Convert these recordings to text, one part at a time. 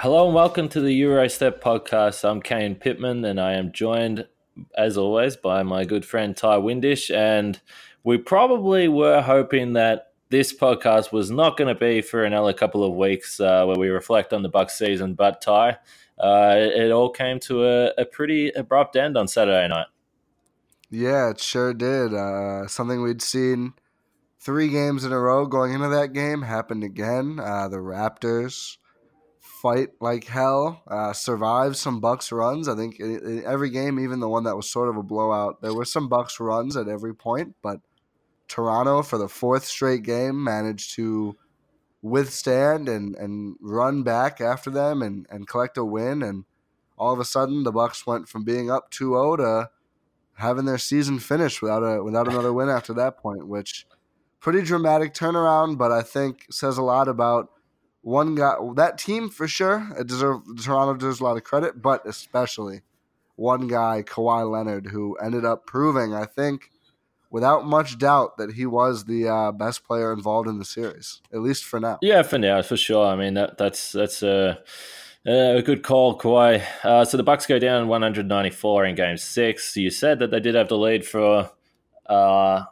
Hello and welcome to the Gyro Step podcast. I'm Kane Pitman and I am joined, as always, by my good friend Ti Windisch. And we probably were hoping that this podcast was not going to be for another couple of weeks uh, where we reflect on the Bucks season. But Ti, uh, it all came to a, a pretty abrupt end on Saturday night. Yeah, it sure did. Uh, something we'd seen three games in a row going into that game happened again. Uh, the Raptors fight like hell, uh, survive some Bucks runs. I think in, in every game, even the one that was sort of a blowout, there were some Bucks runs at every point. But Toronto, for the fourth straight game, managed to withstand and, and run back after them and, and collect a win. And all of a sudden, the Bucks went from being up 2-0 to having their season finished without a without another win after that point, which pretty dramatic turnaround, but I think says a lot about one guy that team for sure. It deserve Toronto deserves a lot of credit, but especially one guy, Kawhi Leonard, who ended up proving, I think, without much doubt, that he was the uh, best player involved in the series, at least for now. Yeah, for now, for sure. I mean, that that's that's a. A good call, Kawhi. Uh, so the Bucks go down 194 in Game Six. You said that they did have the lead for uh,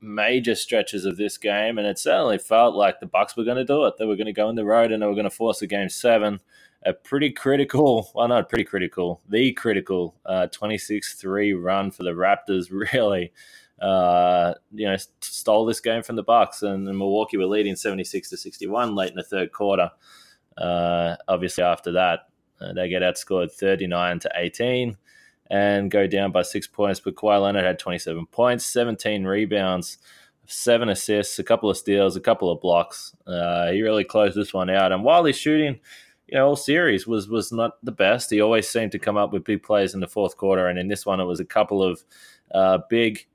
major stretches of this game, and it certainly felt like the Bucks were going to do it. They were going to go on the road and they were going to force a Game Seven. A pretty critical, well, not pretty critical, the critical 26-3 uh, run for the Raptors. Really, uh, you know, stole this game from the Bucks, and, and Milwaukee were leading 76 to 61 late in the third quarter. Uh, obviously, after that, uh, they get outscored 39 to 18 and go down by six points. But Kawhi Leonard had 27 points, 17 rebounds, seven assists, a couple of steals, a couple of blocks. Uh, he really closed this one out. And while he's shooting, you know, all series was was not the best. He always seemed to come up with big plays in the fourth quarter, and in this one, it was a couple of uh, big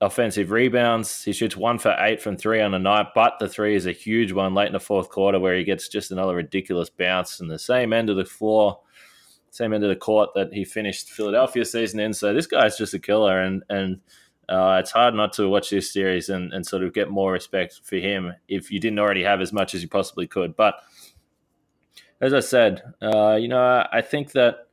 offensive rebounds. He shoots one for eight from three on the night, but the three is a huge one late in the fourth quarter where he gets just another ridiculous bounce in the same end of the floor, same end of the court that he finished Philadelphia season in. So this guy's just a killer, and and uh, it's hard not to watch this series and, and sort of get more respect for him if you didn't already have as much as you possibly could. But as I said, uh, you know, I think that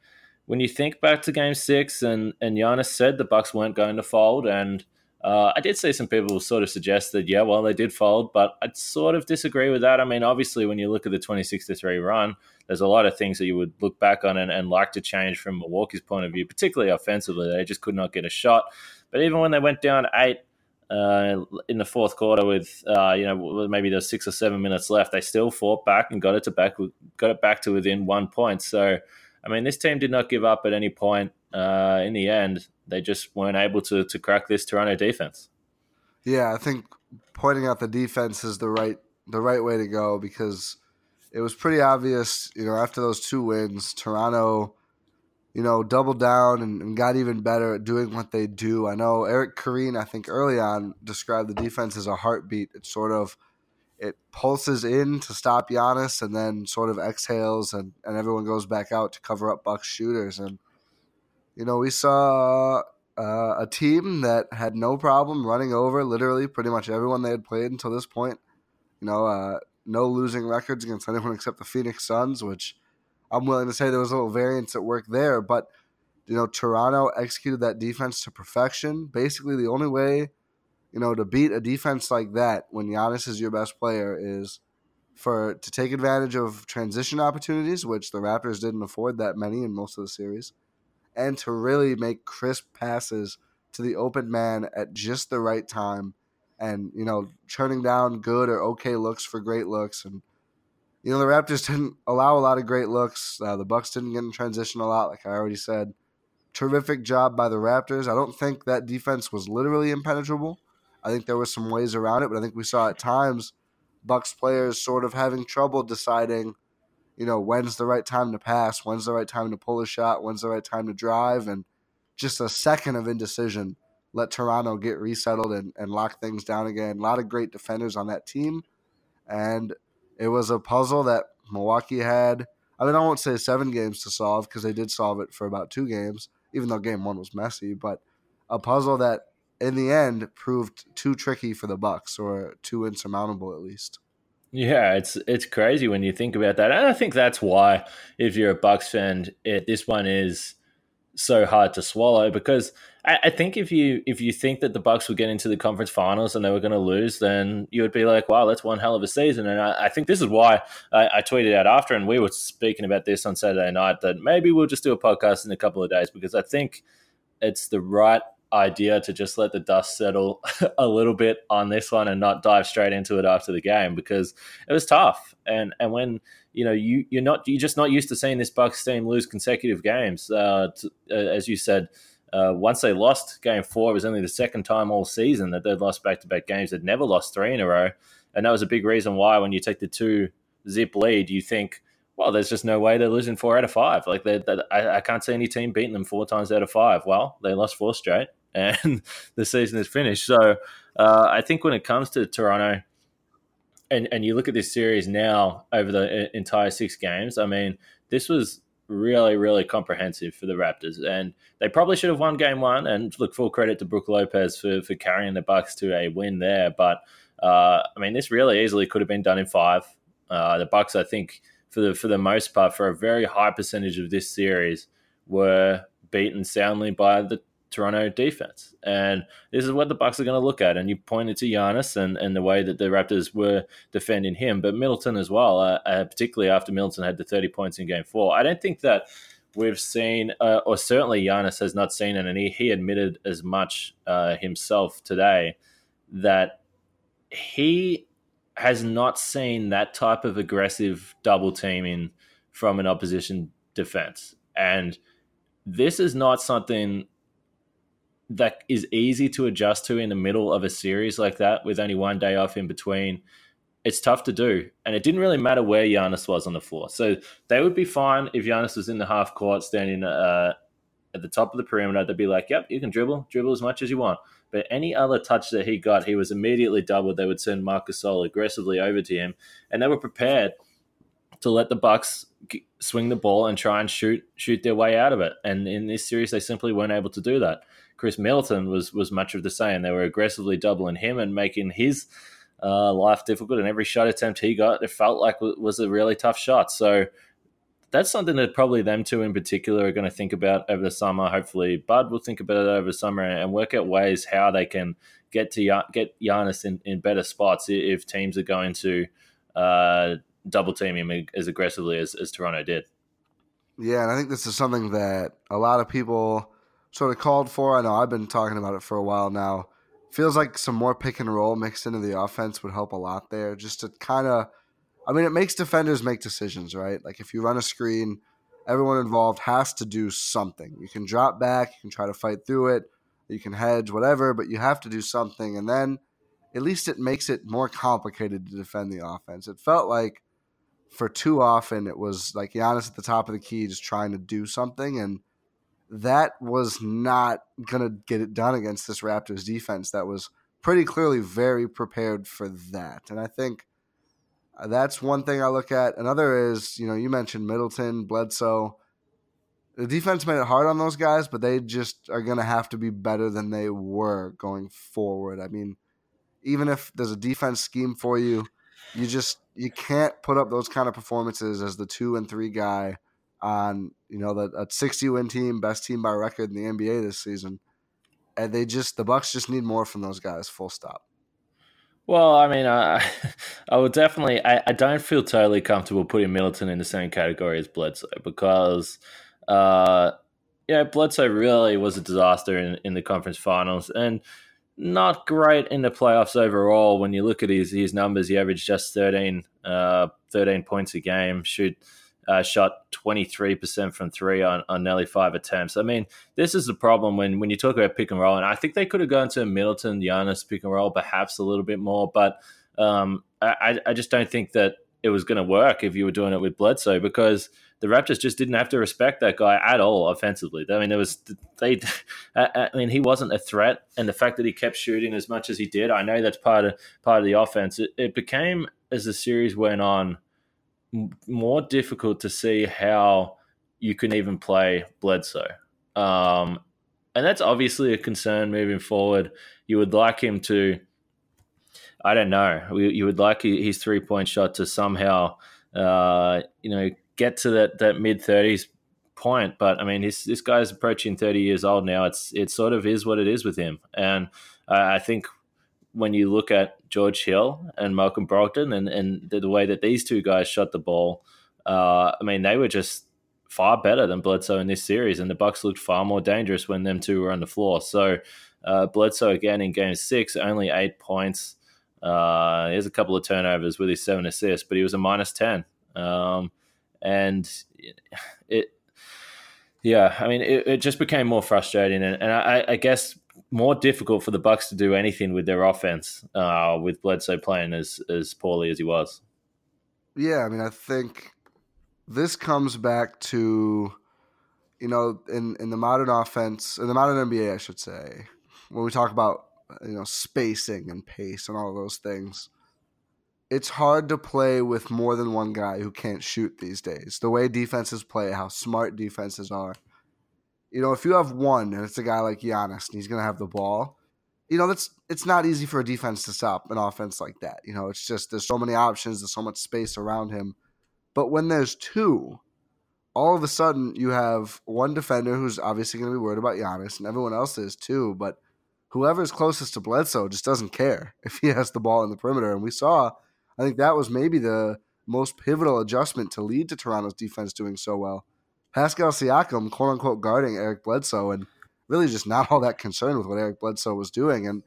when you think back to Game Six, and and Giannis said the Bucks weren't going to fold, and uh, I did see some people sort of suggest that, yeah, well, they did fold, but I'd sort of disagree with that. I mean, obviously, when you look at the 26 to 3 run, there's a lot of things that you would look back on and, and, like to change from Milwaukee's point of view, particularly offensively. They just could not get a shot. But even when they went down eight uh, in the fourth quarter with, uh, you know, maybe there's six or seven minutes left, they still fought back and got it to back, got it back to within one point. So, I mean, this team did not give up at any point. Uh, in the end, they just weren't able to to crack this Toronto defense. Yeah, I think pointing out the defense is the right the right way to go because it was pretty obvious, you know, after those two wins, Toronto, you know, doubled down and, and got even better at doing what they do. I know Eric Koreen, I think early on, described the defense as a heartbeat. It's sort of it pulses in to stop Giannis and then sort of exhales and, and everyone goes back out to cover up Bucks shooters. And, you know, we saw uh, a team that had no problem running over literally pretty much everyone they had played until this point. You know, uh, no losing records against anyone except the Phoenix Suns, which I'm willing to say there was a little variance at work there. But, you know, Toronto executed that defense to perfection. Basically, the only way you know, to beat a defense like that when Giannis is your best player is for to take advantage of transition opportunities, which the Raptors didn't afford that many in most of the series, and to really make crisp passes to the open man at just the right time, and you know, turning down good or okay looks for great looks, and you know the Raptors didn't allow a lot of great looks. Uh, the Bucks didn't get in transition a lot, like I already said. Terrific job by the Raptors. I don't think that defense was literally impenetrable I think there were some ways around it, but I think we saw at times Bucks players sort of having trouble deciding, you know, when's the right time to pass, when's the right time to pull a shot, when's the right time to drive, and just a second of indecision let Toronto get resettled and, and lock things down again. A lot of great defenders on that team. And it was a puzzle that Milwaukee had. I mean, I won't say seven games to solve because they did solve it for about two games, even though game one was messy, but a puzzle that in the end proved too tricky for the Bucks or too insurmountable at least. Yeah, it's it's crazy when you think about that, and I think that's why, if you're a Bucks fan, it, this one is so hard to swallow because I, I, think if you if you think that the Bucks would get into the conference finals and they were going to lose, then you would be like, "Wow, that's one hell of a season." And I, I think this is why I, I, tweeted out after, and we were speaking about this on Saturday night that maybe we'll just do a podcast in a couple of days because I think it's the right idea to just let the dust settle a little bit on this one and not dive straight into it after the game because it was tough. And and when you know you you're not you're just not used to seeing this Bucks team lose consecutive games. Uh, to, uh, as you said, uh, once they lost game four, it was only the second time all season that they'd lost back to back games. They'd never lost three in a row, and that was a big reason why when you take the two zip lead, you think well, there's just no way they're losing four out of five. Like they, I, I, can't see any team beating them four times out of five. Well, they lost four straight, and the season is finished. So uh, I think when it comes to Toronto, and and you look at this series now over the entire six games, I mean, this was really really comprehensive for the Raptors, and they probably should have won game one. And look, full credit to Brook Lopez for for carrying the Bucks to a win there. But uh, I mean, this really easily could have been done in five. Uh, the Bucks, I think, for the for the most part, for a very high percentage of this series, were beaten soundly by the Toronto defense. And this is what the Bucks are going to look at. And you pointed to Giannis and, and the way that the Raptors were defending him, but Middleton as well, uh, uh, particularly after Middleton had the 30 points in game four. I don't think that we've seen, uh, or certainly Giannis has not seen and he, he admitted as much uh, himself today that he has not seen that type of aggressive double teaming from an opposition defense. And this is not something that is easy to adjust to in the middle of a series like that with only one day off in between. It's tough to do. And it didn't really matter where Giannis was on the floor. So they would be fine if Giannis was in the half court standing uh, at the top of the perimeter. They'd be like, yep, you can dribble, dribble as much as you want. But any other touch that he got, he was immediately doubled. They would send Marcus Gasol aggressively over to him. And they were prepared to let the Bucks swing the ball and try and shoot shoot their way out of it. And in this series, they simply weren't able to do that. Khris Middleton was was much of the same. They were aggressively doubling him and making his uh, life difficult. And every shot attempt he got, it felt like was a really tough shot. So that's something that probably them two in particular are going to think about over the summer. Hopefully, Bud will think about it over the summer and work out ways how they can get to get Giannis in, in better spots if teams are going to uh, double team him as aggressively as, as Toronto did. Yeah, and I think this is something that a lot of people sort of called for. I know I've been talking about it for a while now. Feels like some more pick and roll mixed into the offense would help a lot there. Just to kind of, I mean, it makes defenders make decisions, right? Like if you run a screen, everyone involved has to do something. You can drop back, you can try to fight through it, you can hedge, whatever, but you have to do something. And then at least it makes it more complicated to defend the offense. It felt like for too often it was like Giannis at the top of the key just trying to do something and that was not going to get it done against this Raptors defense that was pretty clearly very prepared for that. And I think uh, that's one thing I look at. Another is, you know, you mentioned Middleton, Bledsoe. The defense made it hard on those guys, but they just are going to have to be better than they were going forward. I mean, even if there's a defense scheme for you, you just you can't put up those kind of performances as the two and three guy on you know that a 60 win team, best team by record in the NBA this season. And they just the Bucks just need more from those guys. Full stop. Well, I mean, I, I would definitely. I, I don't feel totally comfortable putting Middleton in the same category as Bledsoe because, uh, yeah, Bledsoe really was a disaster in, in the conference finals and not great in the playoffs overall. When you look at his his numbers, he averaged just 13, uh, 13 points a game, shoot uh, shot 23% from three on, on nearly five attempts. I mean, this is the problem when, when you talk about pick and roll. And I think they could have gone to Middleton, Giannis pick and roll perhaps a little bit more. But um, I, I just don't think that it was going to work if you were doing it with Bledsoe because the Raptors just didn't have to respect that guy at all offensively. I mean, there was they. I mean, he wasn't a threat, and the fact that he kept shooting as much as he did, I know that's part of part of the offense. It, it became as the series went on more difficult to see how you can even play Bledsoe. Um, and that's obviously a concern moving forward. You would like him to, I don't know, you would like his three point shot to somehow, uh, you know, get to that, that mid 30s point. But I mean, this, this guy's approaching 30 years old now. It's It sort of is what it is with him. And I think when you look at George Hill and Malcolm Brogdon and, and the, the way that these two guys shot the ball, uh, I mean, they were just far better than Bledsoe in this series, and the Bucks looked far more dangerous when them two were on the floor. So uh, Bledsoe again in Game Six, only eight points. Uh, he has a couple of turnovers with his seven assists, but he was a minus ten, um, and it, yeah, I mean, it, it, just became more frustrating, and, and I, I guess more difficult for the Bucks to do anything with their offense uh, with Bledsoe playing as as poorly as he was. Yeah, I mean, I think this comes back to you know in in the modern offense in the modern NBA, I should say, when we talk about you know spacing and pace and all those things. It's hard to play with more than one guy who can't shoot these days. The way defenses play, how smart defenses are you know, if you have one and it's a guy like Giannis and he's going to have the ball, you know, that's it's not easy for a defense to stop an offense like that. You know, it's just there's so many options, there's so much space around him. But when there's two, all of a sudden you have one defender who's obviously going to be worried about Giannis, and everyone else is too. But whoever's closest to Bledsoe just doesn't care if he has the ball in the perimeter. And we saw, I think that was maybe the most pivotal adjustment to lead to Toronto's defense doing so well. Pascal Siakam, quote unquote, guarding Eric Bledsoe, and really just not all that concerned with what Eric Bledsoe was doing. And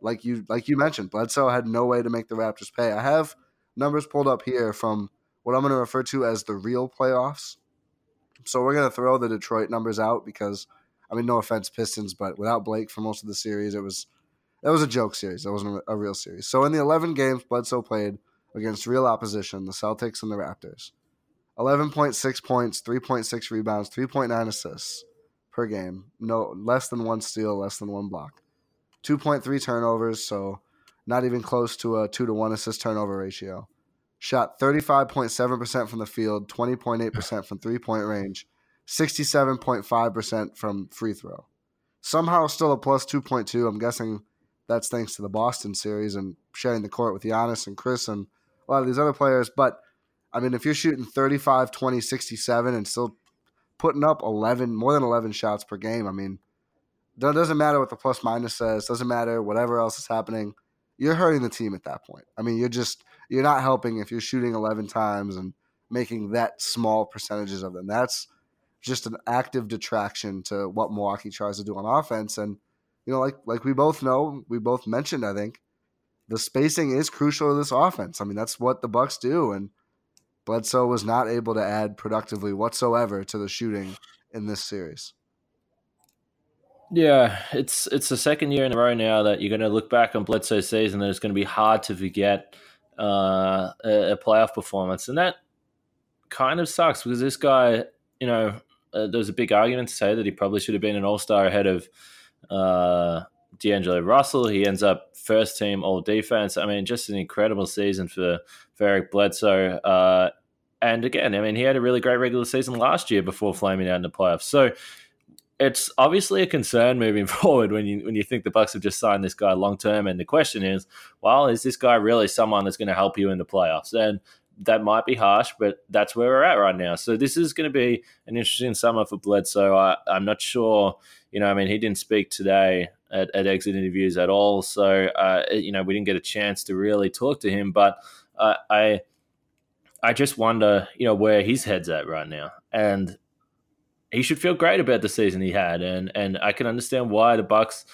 like you like you mentioned, Bledsoe had no way to make the Raptors pay. I have numbers pulled up here from what I'm going to refer to as the real playoffs. So we're going to throw the Detroit numbers out because I mean, no offense, Pistons, but without Blake for most of the series, it was that was a joke series. That wasn't a real series. So in the 11 games Bledsoe played against real opposition, the Celtics and the Raptors, 11.6 points, 3.6 rebounds, 3.9 assists per game. No less than one steal, less than one block. 2.3 turnovers, so not even close to a 2 to 1 assist turnover ratio. Shot 35.7% from the field, 20.8% from three-point range, 67.5% from free throw. Somehow still a plus 2.2. I'm guessing that's thanks to the Boston series and sharing the court with Giannis and Khris and a lot of these other players, but I mean, if you're shooting 35, 20, 67 and still putting up 11, more than 11 shots per game, I mean, it doesn't matter what the plus minus says, doesn't matter whatever else is happening. You're hurting the team at that point. I mean, you're just, you're not helping if you're shooting 11 times and making that small percentages of them. That's just an active detraction to what Milwaukee tries to do on offense. And, you know, like, like we both know, we both mentioned, I think, the spacing is crucial to this offense. I mean, that's what the Bucks do. And, Bledsoe was not able to add productively whatsoever to the shooting in this series. Yeah, it's it's the second year in a row now that you're going to look back on Bledsoe's season and it's going to be hard to forget uh, a, a playoff performance, and that kind of sucks because this guy, you know, uh, there's a big argument to say that he probably should have been an All Star ahead of uh, D'Angelo Russell. He ends up first team All Defense. I mean, just an incredible season for for Eric Bledsoe. Uh, and again, I mean, he had a really great regular season last year before flaming out in the playoffs. So it's obviously a concern moving forward when you when you think the Bucks have just signed this guy long term, and the question is, well, is this guy really someone that's going to help you in the playoffs? And that might be harsh, but that's where we're at right now. So this is going to be an interesting summer for Bledsoe. I, I'm not sure, you know, I mean, he didn't speak today at, at exit interviews at all, so uh, you know, we didn't get a chance to really talk to him. But uh, I, I just wonder, you know, where his head's at right now, and he should feel great about the season he had, and and I can understand why the Bucks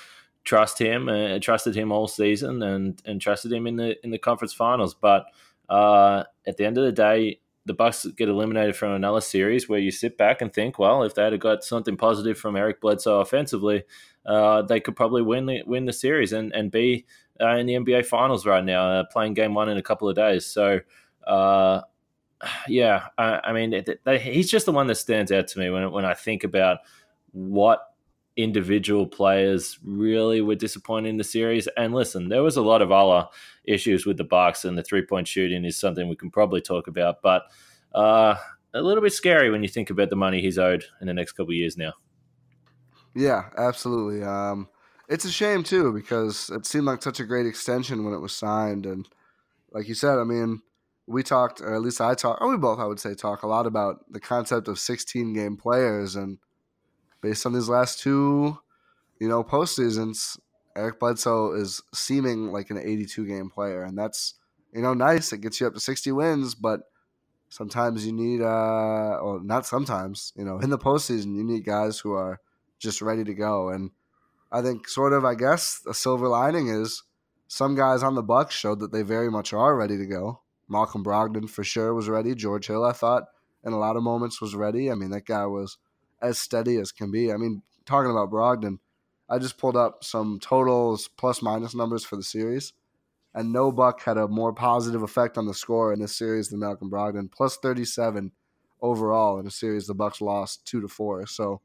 trust him, uh, trusted him all season, and and trusted him in the in the conference finals. But uh, at the end of the day, the Bucks get eliminated from another series where you sit back and think, well, if they had got something positive from Eric Bledsoe offensively, uh, they could probably win the win the series and and be uh, in the NBA Finals right now, uh, playing Game One in a couple of days. So uh, yeah, I, I mean, it, he's just the one that stands out to me when when I think about what individual players really were disappointed in the series. And listen, there was a lot of other issues with the Bucks, and the three point shooting is something we can probably talk about. But uh, a little bit scary when you think about the money he's owed in the next couple of years now. Yeah, absolutely. Um, it's a shame too because it seemed like such a great extension when it was signed, and like you said, I mean we talked, or at least I talked, or we both, I would say, talk a lot about the concept of 16 game players. And based on these last two, you know, post seasons, Eric Bledsoe is seeming like an 82 game player. And that's, you know, nice. It gets you up to 60 wins, but sometimes you need, uh, well, not sometimes, you know, in the postseason, you need guys who are just ready to go. And I think, sort of, I guess, the silver lining is some guys on the Bucks showed that they very much are ready to go Malcolm Brogdon for sure was ready. George Hill, I thought, in a lot of moments was ready. I mean, that guy was as steady as can be. I mean, talking about Brogdon, I just pulled up some totals plus minus numbers for the series, and no Buck had a more positive effect on the score in this series than Malcolm Brogdon, plus 37 overall in a series the Bucks lost two to four. So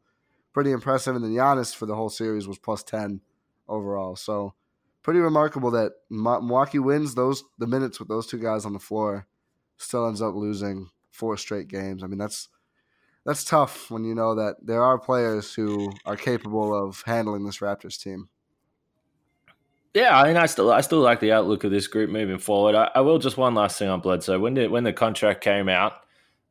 pretty impressive. And then Giannis for the whole series was plus 10 overall. So pretty remarkable that Milwaukee wins those the minutes with those two guys on the floor, still ends up losing four straight games. I mean, that's that's tough when you know that there are players who are capable of handling this Raptors team. Yeah, I mean, I still I still like the outlook of this group moving forward. I, I will just one last thing on Bledsoe. When the when the contract came out,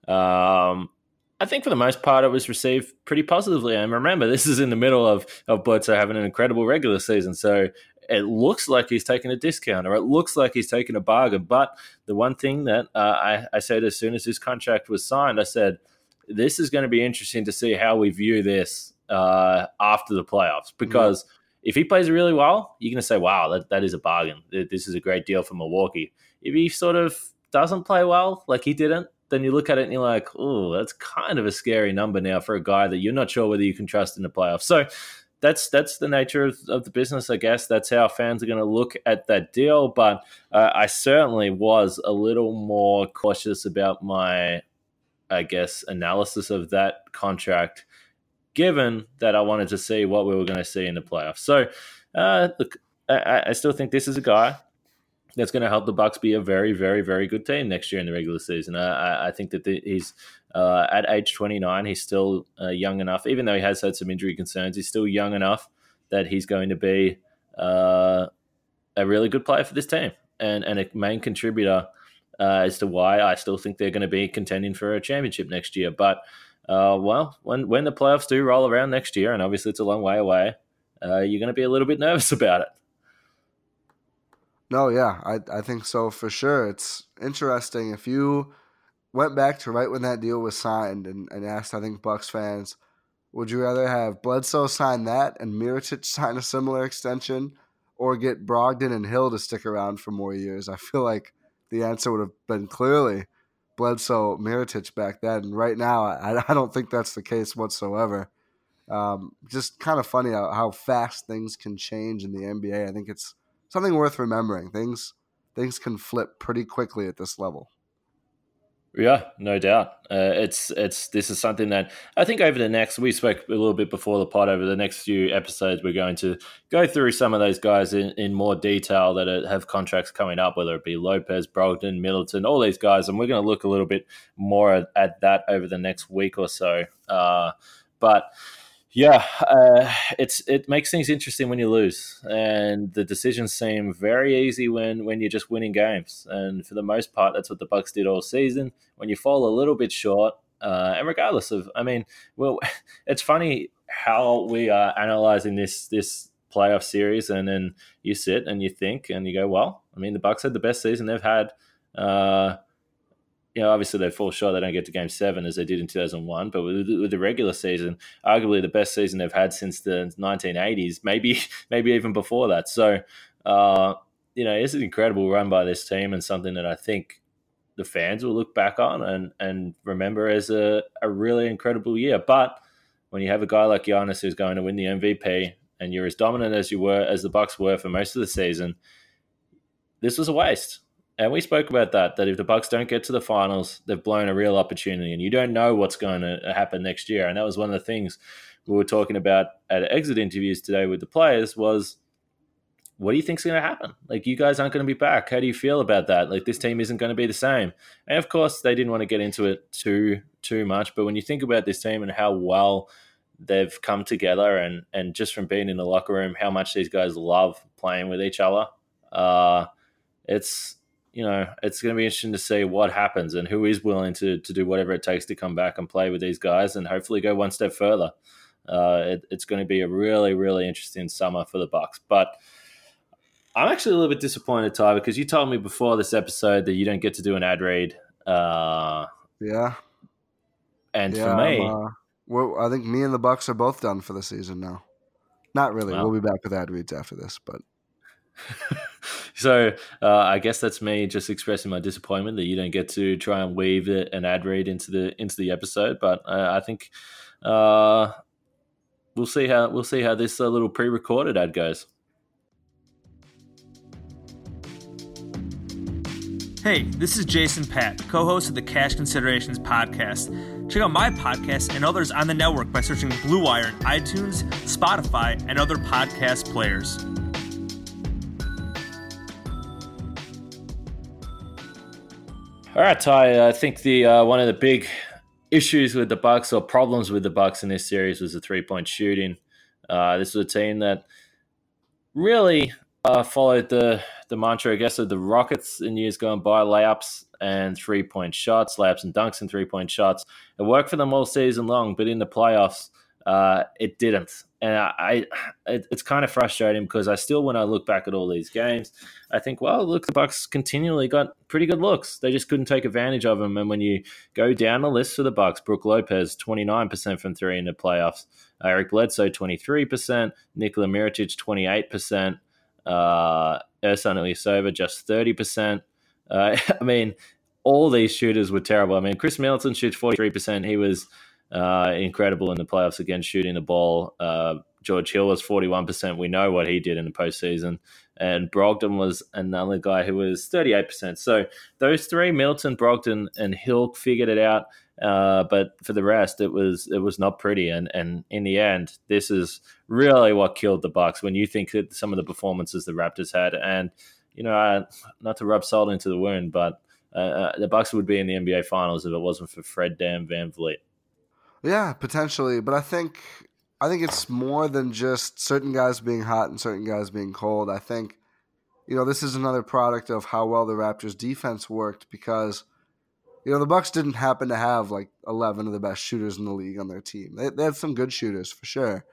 um, I think for the most part it was received pretty positively. And remember, this is in the middle of of Bledsoe having an incredible regular season, so it looks like he's taking a discount or it looks like he's taking a bargain. But the one thing that uh, I, I said as soon as his contract was signed, I said, this is going to be interesting to see how we view this uh, after the playoffs because. Yeah. If he plays really well, you're going to say, wow, that, that is a bargain. This is a great deal for Milwaukee. If he sort of doesn't play well, like he didn't, then you look at it and you're like, oh, that's kind of a scary number now for a guy that you're not sure whether you can trust in the playoffs. So that's that's the nature of, of, the business, I guess. That's how fans are going to look at that deal. But uh, I certainly was a little more cautious about my, I guess, analysis of that contract, given that I wanted to see what we were going to see in the playoffs. So, uh, look, I, I still think this is a guy that's going to help the Bucks be a very, very, very good team next year in the regular season. I, I think that the, he's uh, at age 29, he's still uh, young enough, even though he has had some injury concerns. He's still young enough that he's going to be uh, a really good player for this team and and a main contributor uh, as to why I still think they're going to be contending for a championship next year. But uh, well, when when the playoffs do roll around next year, and obviously it's a long way away, uh, you're going to be a little bit nervous about it. No, yeah, I I think so for sure. It's interesting if you went back to right when that deal was signed and, and asked, I think Bucks fans, would you rather have Bledsoe sign that and Mirotic sign a similar extension, or get Brogdon and Hill to stick around for more years? I feel like the answer would have been clearly Bledsoe Mirotic back then. And Right now, I, I don't think that's the case whatsoever. Um, just kind of funny how, how fast things can change in the NBA. I think it's something worth remembering. Things things can flip pretty quickly at this level. Yeah, no doubt. Uh, it's it's this is something that I think over the next we spoke a little bit before the pod. Over the next few episodes, we're going to go through some of those guys in, in more detail that have contracts coming up, whether it be Lopez, Brogdon, Middleton, all these guys, and we're going to look a little bit more at, at that over the next week or so. Uh, but yeah, uh, it's it makes things interesting when you lose, and the decisions seem very easy when when you're just winning games. And for the most part, that's what the Bucks did all season. When you fall a little bit short, uh, and regardless of, I mean, well, it's funny how we are analyzing this this playoff series, and then you sit and you think and you go, well, I mean, the Bucks had the best season they've had. Uh, you know, obviously they fall short. They don't get to Game Seven as they did in 2001. But with, with, the regular season, arguably the best season they've had since the 1980s, maybe maybe even before that. So, uh, you know, it's an incredible run by this team and something that I think the fans will look back on and and remember as a, a really incredible year. But when you have a guy like Giannis who's going to win the MVP and you're as dominant as you were as the Bucks were for most of the season, this was a waste and we spoke about that that if the bucks don't get to the finals they've blown a real opportunity and you don't know what's going to happen next year. And that was one of the things we were talking about at exit interviews today with the players was what do you think's going to happen? Like you guys aren't going to be back. How do you feel about that? Like this team isn't going to be the same. And of course they didn't want to get into it too too much but when you think about this team and how well they've come together and and just from being in the locker room how much these guys love playing with each other uh it's you know, it's going to be interesting to see what happens and who is willing to to do whatever it takes to come back and play with these guys and hopefully go one step further. Uh, it, it's going to be a really, really interesting summer for the Bucks. But I'm actually a little bit disappointed, Ti, because you told me before this episode that you don't get to do an ad read. Uh, yeah. And yeah, for me, uh, well, I think me and the Bucks are both done for the season now. Not really. Well, we'll be back with ad reads after this, but so uh, I guess that's me just expressing my disappointment that you don't get to try and weave an ad read into the into the episode. But uh, I think uh, we'll see how we'll see how this uh, little pre-recorded ad goes. Hey, this is Jason Patt, co-host of the Cash Considerations podcast. Check out my podcast and others on the network by searching Blue Wire in iTunes, Spotify, and other podcast players. All right, Ti. I think the uh, one of the big issues with the Bucks or problems with the Bucks in this series was the three point shooting. Uh, this was a team that really uh, followed the the mantra, I guess, of the Rockets in years gone by: layups and three point shots, layups and dunks and three point shots. It worked for them all season long, but in the playoffs, uh, it didn't and I, I, it's kind of frustrating because I still, when I look back at all these games, I think, well, look, the Bucks continually got pretty good looks. They just couldn't take advantage of them. And when you go down the list for the Bucks, Brook Lopez twenty nine percent from three in the playoffs, Eric Bledsoe twenty three percent, Nikola Mirotic twenty eight percent, uh, Ersan Ilyasova just thirty percent. Uh, I mean, all these shooters were terrible. I mean, Khris Middleton shoots forty three percent. He was uh, incredible in the playoffs again, shooting the ball. Uh, George Hill was 41%. We know what he did in the postseason. And Brogdon was another guy who was 38%. So those three, Middleton, Brogdon, and Hill, figured it out. Uh, but for the rest, it was it was not pretty. And and in the end, this is really what killed the Bucks. When you think that some of the performances the Raptors had, and you know, not to rub salt into the wound, but uh, uh the Bucks would be in the NBA Finals if it wasn't for Fred Dam VanVleet. Yeah, potentially, but I think I think it's more than just certain guys being hot and certain guys being cold. I think you know this is another product of how well the Raptors defense worked because you know the Bucks didn't happen to have like 11 of the best shooters in the league on their team. They, they had some good shooters for sure,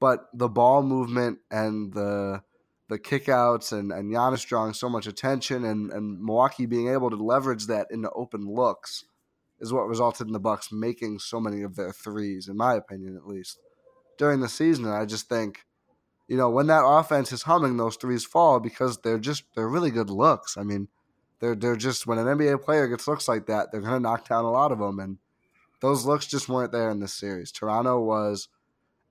but the ball movement and the the kickouts and and Giannis drawing so much attention and and Milwaukee being able to leverage that into open looks is what resulted in the Bucks making so many of their threes, in my opinion, at least during the season. And I just think, you know, when that offense is humming, those threes fall because they're just they're really good looks. I mean, they're they're just when an NBA player gets looks like that, they're gonna knock down a lot of them, and those looks just weren't there in this series. Toronto was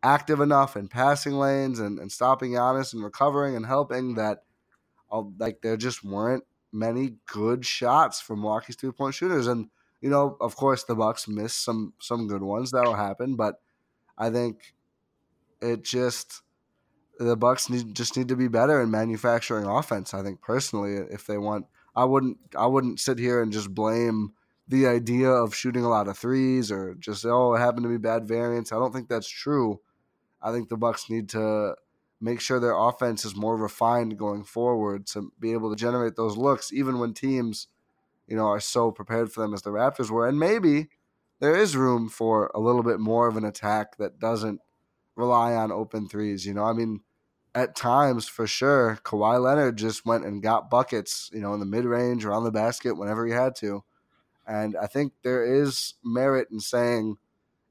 active enough in passing lanes and, and stopping Giannis and recovering and helping that uh, like there just weren't many good shots from Milwaukee's three point shooters. And you know, of course, the Bucks missed some some good ones that'll happen, but I think it just the Bucks need just need to be better in manufacturing offense. I think personally, if they want, I wouldn't I wouldn't sit here and just blame the idea of shooting a lot of threes or just oh it happened to be bad variance. I don't think that's true. I think the Bucks need to make sure their offense is more refined going forward to be able to generate those looks, even when teams, you know, are so prepared for them as the Raptors were. And maybe there is room for a little bit more of an attack that doesn't rely on open threes. You know, I mean, at times for sure, Kawhi Leonard just went and got buckets, you know, in the mid range or on the basket whenever he had to. And I think there is merit in saying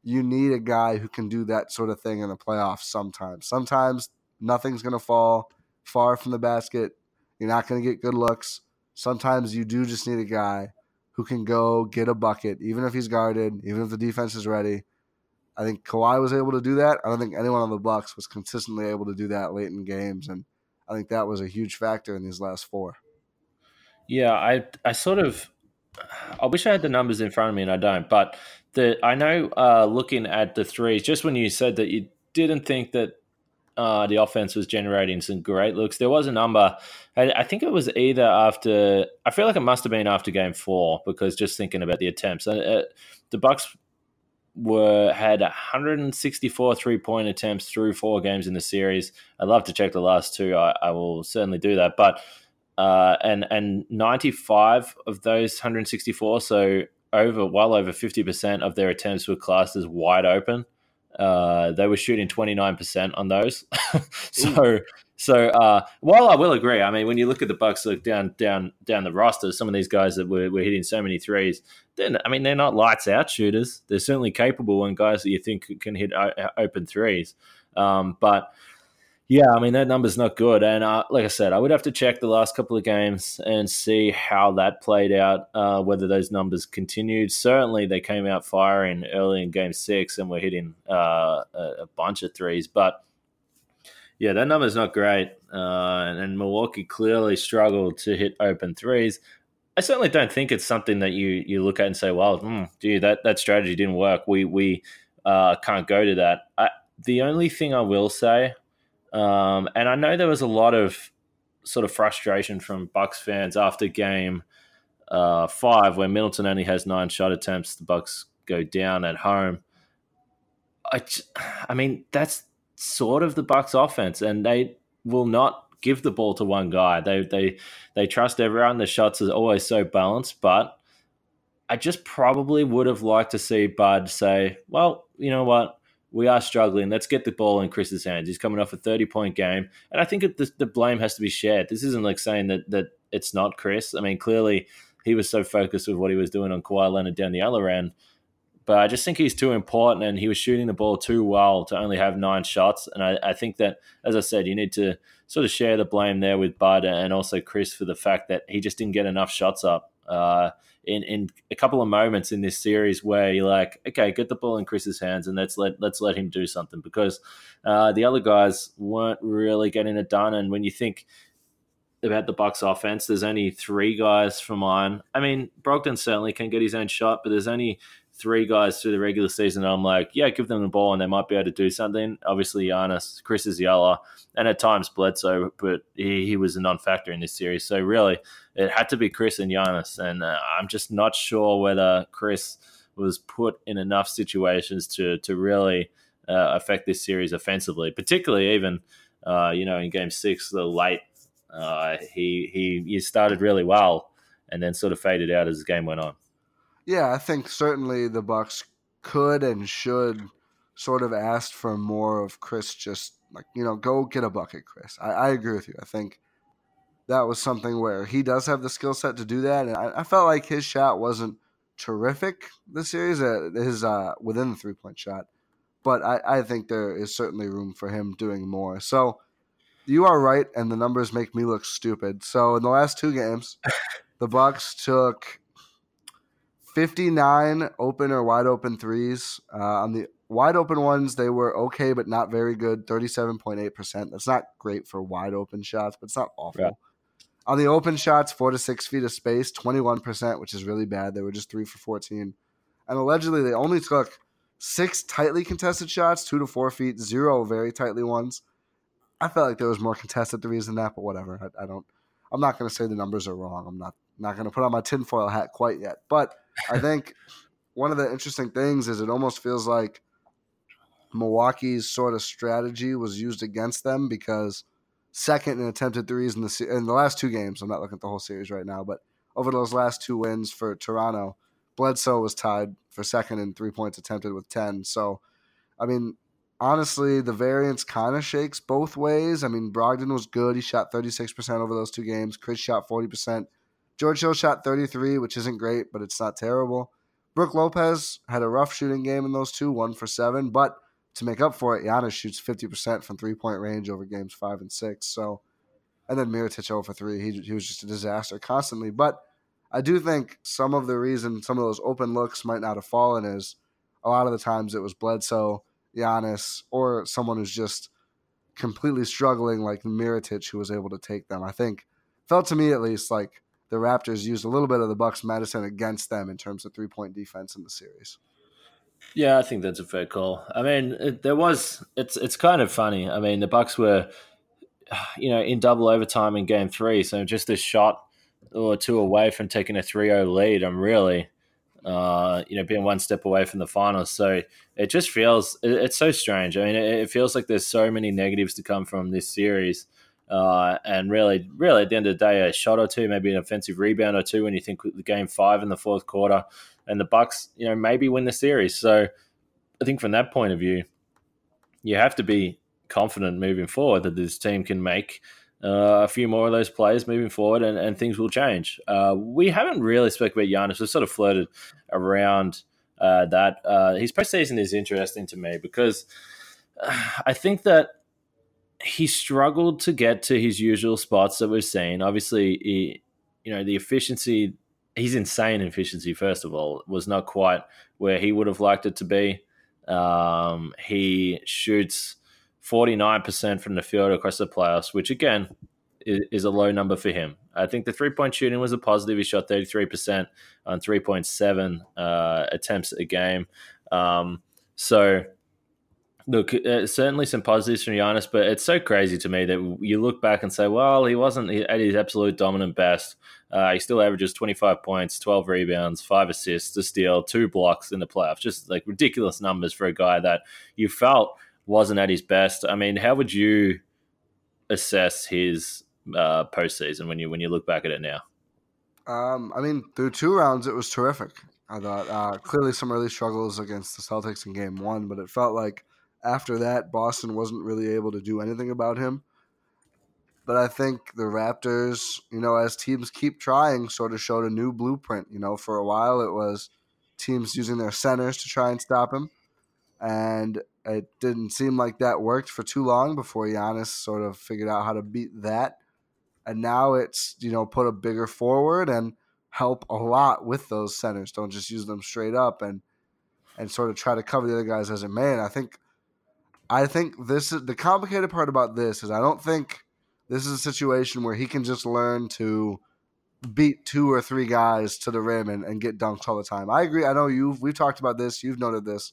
you need a guy who can do that sort of thing in the playoffs sometimes. Sometimes nothing's going to fall far from the basket. You're not going to get good looks. Sometimes you do just need a guy who can go get a bucket, even if he's guarded, even if the defense is ready. I think Kawhi was able to do that. I don't think anyone on the Bucks was consistently able to do that late in games, and I think that was a huge factor in these last four. Yeah, I I sort of I wish I had the numbers in front of me, and I don't. But the I know uh, looking at the threes, just when you said that you didn't think that uh, the offense was generating some great looks. There was a number, I, I, think it was either after, I feel like it must have been after game four because just thinking about the attempts, uh, the Bucks were had 164 three point attempts through four games in the series. I'd love to check the last two. I, I will certainly do that, but uh, and and 95 of those 164, so over well over 50 percent of their attempts were classed as wide open. Uh, they were shooting 29% on those. so, Ooh. so uh, while I will agree, I mean, when you look at the Bucks, look down, down, down the roster, some of these guys that were, were hitting so many threes, then I mean, they're not lights out shooters. They're certainly capable and guys that you think can hit open threes. Um, but yeah, I mean that number's not good, and uh, like I said, I would have to check the last couple of games and see how that played out. Uh, whether those numbers continued. Certainly, they came out firing early in Game Six and were hitting uh, a, bunch of threes. But yeah, that number's not great, uh, and, and, Milwaukee clearly struggled to hit open threes. I certainly don't think it's something that you you look at and say, "Well, mm, that that strategy didn't work. We we uh, can't go to that." I, the only thing I will say um, and I know there was a lot of sort of frustration from Bucks fans after game uh, five, where Middleton only has nine shot attempts. The Bucks go down at home. I, I mean, that's sort of the Bucks offense, and they will not give the ball to one guy. They they they trust everyone. The shots are always so balanced, but I just probably would have liked to see Bud say, "Well, you know what? We are struggling. Let's get the ball in Khris's hands. He's coming off a 30 point game. And I think the, the blame has to be shared. This isn't like saying that, that it's not Khris. I mean, clearly he was so focused with what he was doing on Kawhi Leonard down the other end. But I just think he's too important and he was shooting the ball too well to only have nine shots. And I, I think that, as I said, you need to sort of share the blame there with Bud and also Khris for the fact that he just didn't get enough shots up. Uh, in in a couple of moments in this series where you're like, okay, get the ball in Khris's hands and let's let let's let him do something because uh, the other guys weren't really getting it done. And when you think about the Bucks offense, there's only three guys from mine. I mean, Brogdon certainly can get his own shot, but there's only three guys through the regular season. I'm like, yeah, give them the ball and they might be able to do something. Obviously, Giannis, Khris is yellow, and at times Bledsoe, but he, he was a non-factor in this series. So really, it had to be Khris and Giannis, and uh, I'm just not sure whether Khris was put in enough situations to to really uh, affect this series offensively, particularly even uh, you know in Game Six, the late uh, he he he started really well and then sort of faded out as the game went on. Yeah, I think certainly the Bucks could and should sort of ask for more of Khris. Just like you know, go get a bucket, Khris. I, I agree with you. I think that was something where he does have the skill set to do that, and I, I, felt like his shot wasn't terrific this series. Uh, his uh, within the three point shot, but I, I think there is certainly room for him doing more. So you are right, and the numbers make me look stupid. So in the last two games, the Bucks took 59 open or wide open threes uh, on the Wide open ones, they were okay, but not very good. 37.8%. That's not great for wide open shots, but it's not awful. Right. On the open shots, four to six feet of space, 21%, which is really bad. They were just three for 14. And allegedly, they only took six tightly contested shots, two to four feet, zero very tightly ones. I felt like there was more contested threes than that, but whatever. I, I don't. I'm not going to say the numbers are wrong. I'm not not going to put on my tinfoil hat quite yet. But I think one of the interesting things is it almost feels like Milwaukee's sort of strategy was used against them because second in attempted threes in the in the last two games. I'm not looking at the whole series right now, but over those last two wins for Toronto, Bledsoe was tied for second in three points attempted with ten. So, I mean, honestly, the variance kind of shakes both ways. I mean, Brogdon was good; he shot 36 percent over those two games. Khris shot 40 percent. George Hill shot 33, which isn't great, but it's not terrible. Brook Lopez had a rough shooting game in those two, one for seven, but to make up for it, Giannis shoots 50% from three point range over games five and six. So, and then Mirotic over three. He, he was just a disaster constantly. But I do think some of the reason some of those open looks might not have fallen is a lot of the times it was Bledsoe, Giannis, or someone who's just completely struggling like Mirotic who was able to take them. I think felt to me at least like the Raptors used a little bit of the Bucks medicine against them in terms of three point defense in the series. Yeah, I think that's a fair call. I mean, it, there was it's it's kind of funny. I mean, the Bucks were, you know, in double overtime in Game Three, so just a shot or two away from taking a 3-0 lead. I'm really, uh, you know, being one step away from the finals. So it just feels it, it's so strange. I mean, it, it, feels like there's so many negatives to come from this series. Uh, and really, really, at the end of the day, a shot or two, maybe an offensive rebound or two, when you think the game five in the fourth quarter, and the Bucks, you know, maybe win the series. So I think from that point of view, you have to be confident moving forward that this team can make uh, a few more of those players moving forward, and, and things will change. Uh, we haven't really spoke about Giannis. We've sort of flirted around uh, that. Uh, his postseason is interesting to me because I think that he struggled to get to his usual spots that we've seen. Obviously, he, you know, the efficiency he's insane efficiency. First of all, was not quite where he would have liked it to be. Um, he shoots forty nine percent from the field across the playoffs, which again is, is, a low number for him. I think the three point shooting was a positive. He shot thirty three percent on three point seven uh, attempts a game. Um, so Look, uh, certainly some positives from Giannis, but it's so crazy to me that you look back and say, well, he wasn't at his absolute dominant best. Uh, he still averages 25 points, 12 rebounds, five assists, a steal, two blocks in the playoffs. Just like ridiculous numbers for a guy that you felt wasn't at his best. I mean, how would you assess his uh, postseason when you when you look back at it now? Um, I mean, through two rounds, it was terrific. I thought uh, clearly some early struggles against the Celtics in Game One, but it felt like after that, Boston wasn't really able to do anything about him. But I think the Raptors, you know, as teams keep trying, sort of showed a new blueprint. You know, for a while it was teams using their centers to try and stop him. And it didn't seem like that worked for too long before Giannis sort of figured out how to beat that. And now it's, you know, put a bigger forward and help a lot with those centers. Don't just use them straight up and and sort of try to cover the other guys as a man. I think I think this is the complicated part about this is I don't think this is a situation where he can just learn to beat two or three guys to the rim and, and get dunked all the time. I agree. I know you've we've talked about this. You've noted this.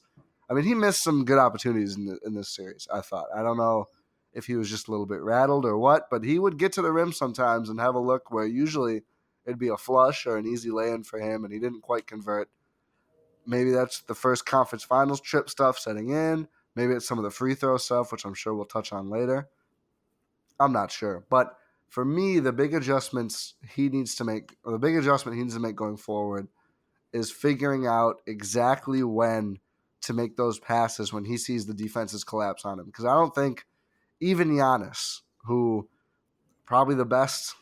I mean, he missed some good opportunities in the, in this series. I thought. I don't know if he was just a little bit rattled or what, but he would get to the rim sometimes and have a look where usually it'd be a flush or an easy lay-in for him, and he didn't quite convert. Maybe that's the first conference finals trip stuff setting in. Maybe it's some of the free throw stuff, which I'm sure we'll touch on later. I'm not sure. But for me, the big adjustments he needs to make, or the big adjustment he needs to make going forward, is figuring out exactly when to make those passes when he sees the defenses collapse on him. Because I don't think even Giannis, who probably the best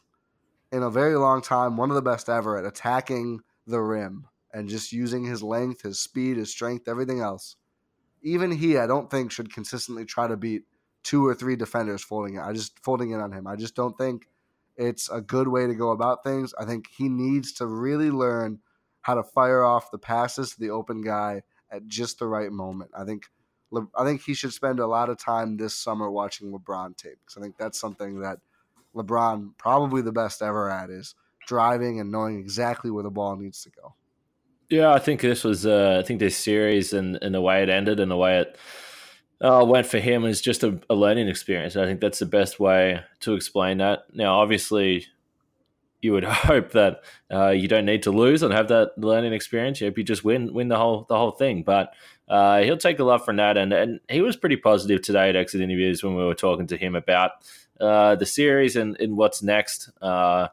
in a very long time, one of the best ever at attacking the rim and just using his length, his speed, his strength, everything else, even he, I don't think, should consistently try to beat two or three defenders folding it. I just folding in on him. I just don't think it's a good way to go about things. I think he needs to really learn how to fire off the passes to the open guy at just the right moment. I think I think he should spend a lot of time this summer watching LeBron tape because I think that's something that LeBron probably the best ever at is driving and knowing exactly where the ball needs to go. Yeah, I think this was. Uh, I think this series and, and the way it ended and the way it uh, went for him is just a, a learning experience. I think that's the best way to explain that. Now, obviously, you would hope that uh, you don't need to lose and have that learning experience. You hope you just win win the whole the whole thing. But uh, he'll take a lot from that, and and he was pretty positive today at exit interviews when we were talking to him about uh, the series and, and what's next. Uh,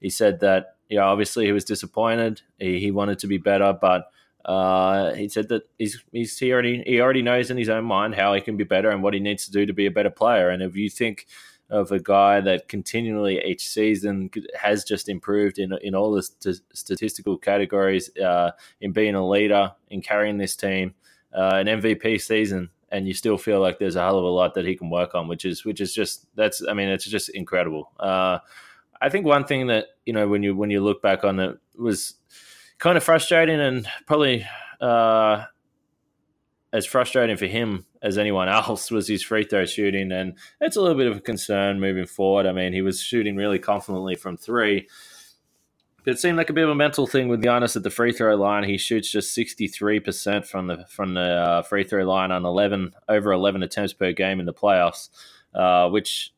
he said that you know obviously he was disappointed. He, he wanted to be better, but uh, he said that he's, he's he already he already knows in his own mind how he can be better and what he needs to do to be a better player. And if you think of a guy that continually each season has just improved in in all the st- statistical categories, uh, in being a leader, in carrying this team, uh, an MVP season, and you still feel like there's a hell of a lot that he can work on, which is which is just that's I mean it's just incredible. Uh, I think one thing that you know when you when you look back on it was kind of frustrating and probably uh, as frustrating for him as anyone else was his free throw shooting, and it's a little bit of a concern moving forward. I mean, he was shooting really confidently from three. But it seemed like a bit of a mental thing with Giannis at the free throw line. He shoots just sixty three percent from the from the uh, free throw line on eleven over eleven attempts per game in the playoffs, uh, which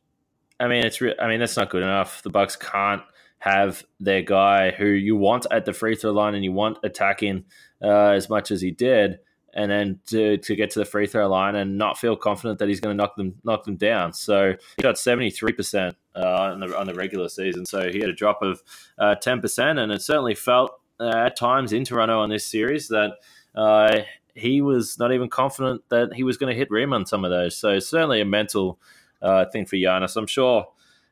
I mean, it's re- I mean that's not good enough. The Bucks can't have their guy who you want at the free throw line and you want attacking uh, as much as he did, and then to, to get to the free throw line and not feel confident that he's going to knock them knock them down. So he got seventy three percent uh, on the on the regular season. So he had a drop of uh, ten percent, and it certainly felt uh, at times in Toronto on this series that. Uh, he was not even confident that he was going to hit rim on some of those. So certainly a mental uh, thing for Giannis. I'm sure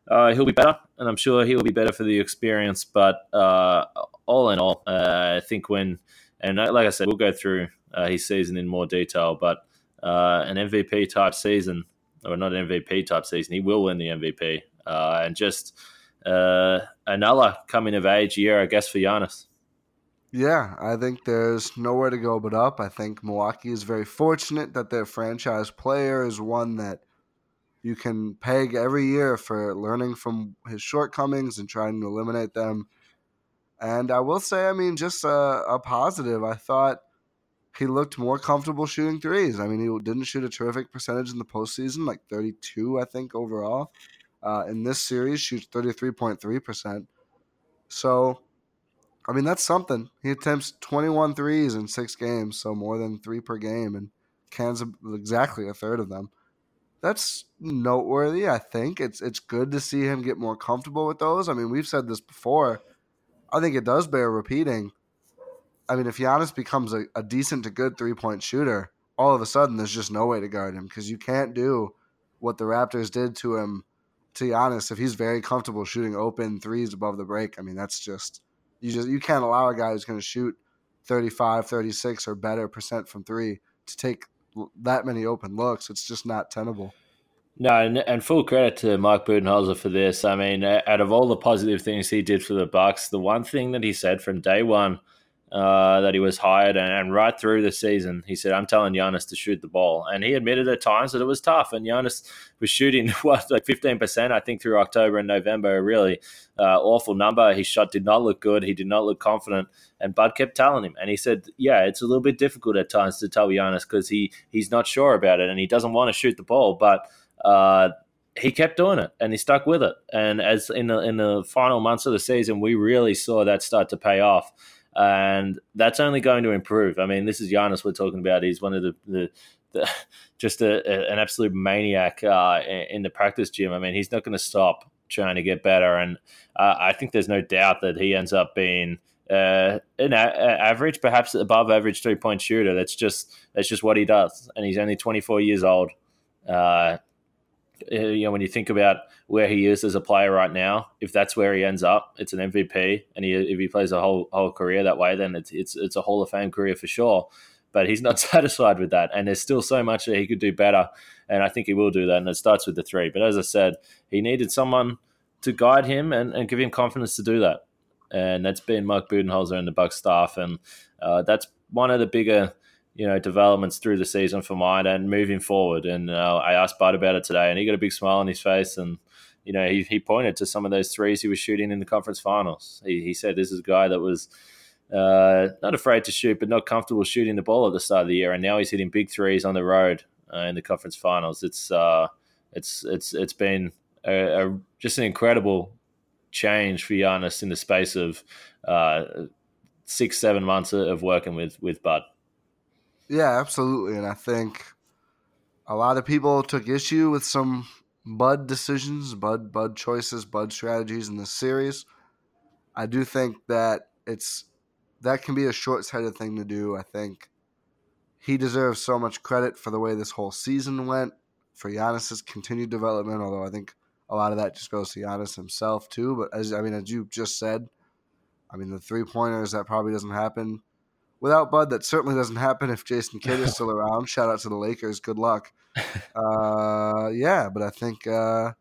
uh, he'll be better, and I'm sure he'll be better for the experience. But uh, all in all, uh, I think when and like I said, we'll go through uh, his season in more detail. But uh, an MVP type season, or not an MVP type season, he will win the MVP, and just another coming of age year, I guess, for Giannis. Yeah, I think there's nowhere to go but up. I think Milwaukee is very fortunate that their franchise player is one that you can peg every year for learning from his shortcomings and trying to eliminate them. And I will say, I mean, just a, a positive. I thought he looked more comfortable shooting threes. I mean, he didn't shoot a terrific percentage in the postseason, like 32, I think, overall. Uh, in this series, shoots 33.3%. So, I mean, that's something. He attempts 21 threes in six games, so more than three per game, and cans exactly a third of them that's noteworthy. I think it's it's good to see him get more comfortable with those. I mean, we've said this before. I think it does bear repeating. I mean, if Giannis becomes a, a decent to good three point shooter, all of a sudden there's just no way to guard him because you can't do what the Raptors did to him. To Giannis, if he's very comfortable shooting open threes above the break, I mean, that's just you just you can't allow a guy who's going to shoot 35, 36 or better percent from three to take that many open looks. It's just not tenable. No, and, and full credit to Mike Budenholzer for this. I mean, out of all the positive things he did for the Bucks, the one thing that he said from day one uh, that he was hired and, and, right through the season, he said, "I'm telling Giannis to shoot the ball," and he admitted at times that it was tough. And Giannis was shooting what like 15 percent, I think, through October and November. A really uh, awful number. His shot did not look good. He did not look confident. And Bud kept telling him, and he said, "Yeah, it's a little bit difficult at times to tell Giannis because he he's not sure about it and he doesn't want to shoot the ball, but." Uh, he kept doing it and he stuck with it. And as in the in the final months of the season, we really saw that start to pay off and that's only going to improve. I mean, this is Giannis we're talking about. He's one of the, the, the just a, a, an absolute maniac uh, in the practice gym. I mean, he's not going to stop trying to get better, and uh, I think there's no doubt that he ends up being. Uh, an a- average, perhaps above average three point shooter. That's just that's just what he does, and he's only 24 years old. Uh, you know, when you think about where he is as a player right now, if that's where he ends up, it's an MVP, and he, if he plays a whole whole career that way, then it's it's it's a Hall of Fame career for sure. But he's not satisfied with that, and there's still so much that he could do better, and I think he will do that. And it starts with the three. But as I said, he needed someone to guide him and, and give him confidence to do that, and that's been Mike Budenholzer and the Buck staff, and uh, that's one of the bigger you know developments through the season for mine and moving forward. And uh, I asked Bud about it today, and he got a big smile on his face, and you know he, he pointed to some of those threes he was shooting in the conference finals. He, he said this is a guy that was. Uh, not afraid to shoot, but not comfortable shooting the ball at the start of the year, and now he's hitting big threes on the road uh, in the conference finals. It's uh, it's it's it's been a, a, just an incredible change for Giannis in the space of uh, six seven months of working with with Bud. Yeah, absolutely, and I think a lot of people took issue with some Bud decisions, Bud Bud choices, Bud strategies in this series. I do think that it's that can be a short sighted thing to do. I think he deserves so much credit for the way this whole season went, for Giannis's continued development. Although I think a lot of that just goes to Giannis himself too. But as I mean, as you just said, I mean the three pointers that probably doesn't happen without Bud. That certainly doesn't happen if Jason Kidd is still around. Shout out to the Lakers. Good luck. Uh, yeah, but I think uh,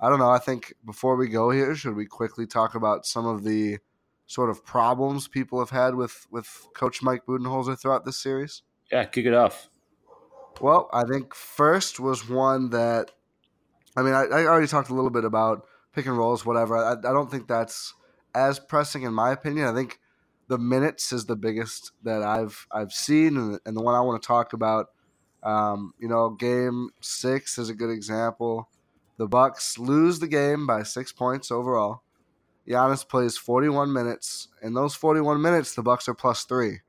I don't know. I think before we go here, should we quickly talk about some of the sort of problems people have had with with Coach Mike Budenholzer throughout this series? Yeah, kick it off. Well, I think first was one that, I mean, I, I already talked a little bit about pick and rolls, whatever. I, I don't think that's as pressing in my opinion. I think the minutes is the biggest that I've I've seen, and, and the one I want to talk about. Um, you know, game six is a good example. The Bucks lose the game by six points overall. Giannis plays 41 minutes. In those 41 minutes, the Bucks are plus three,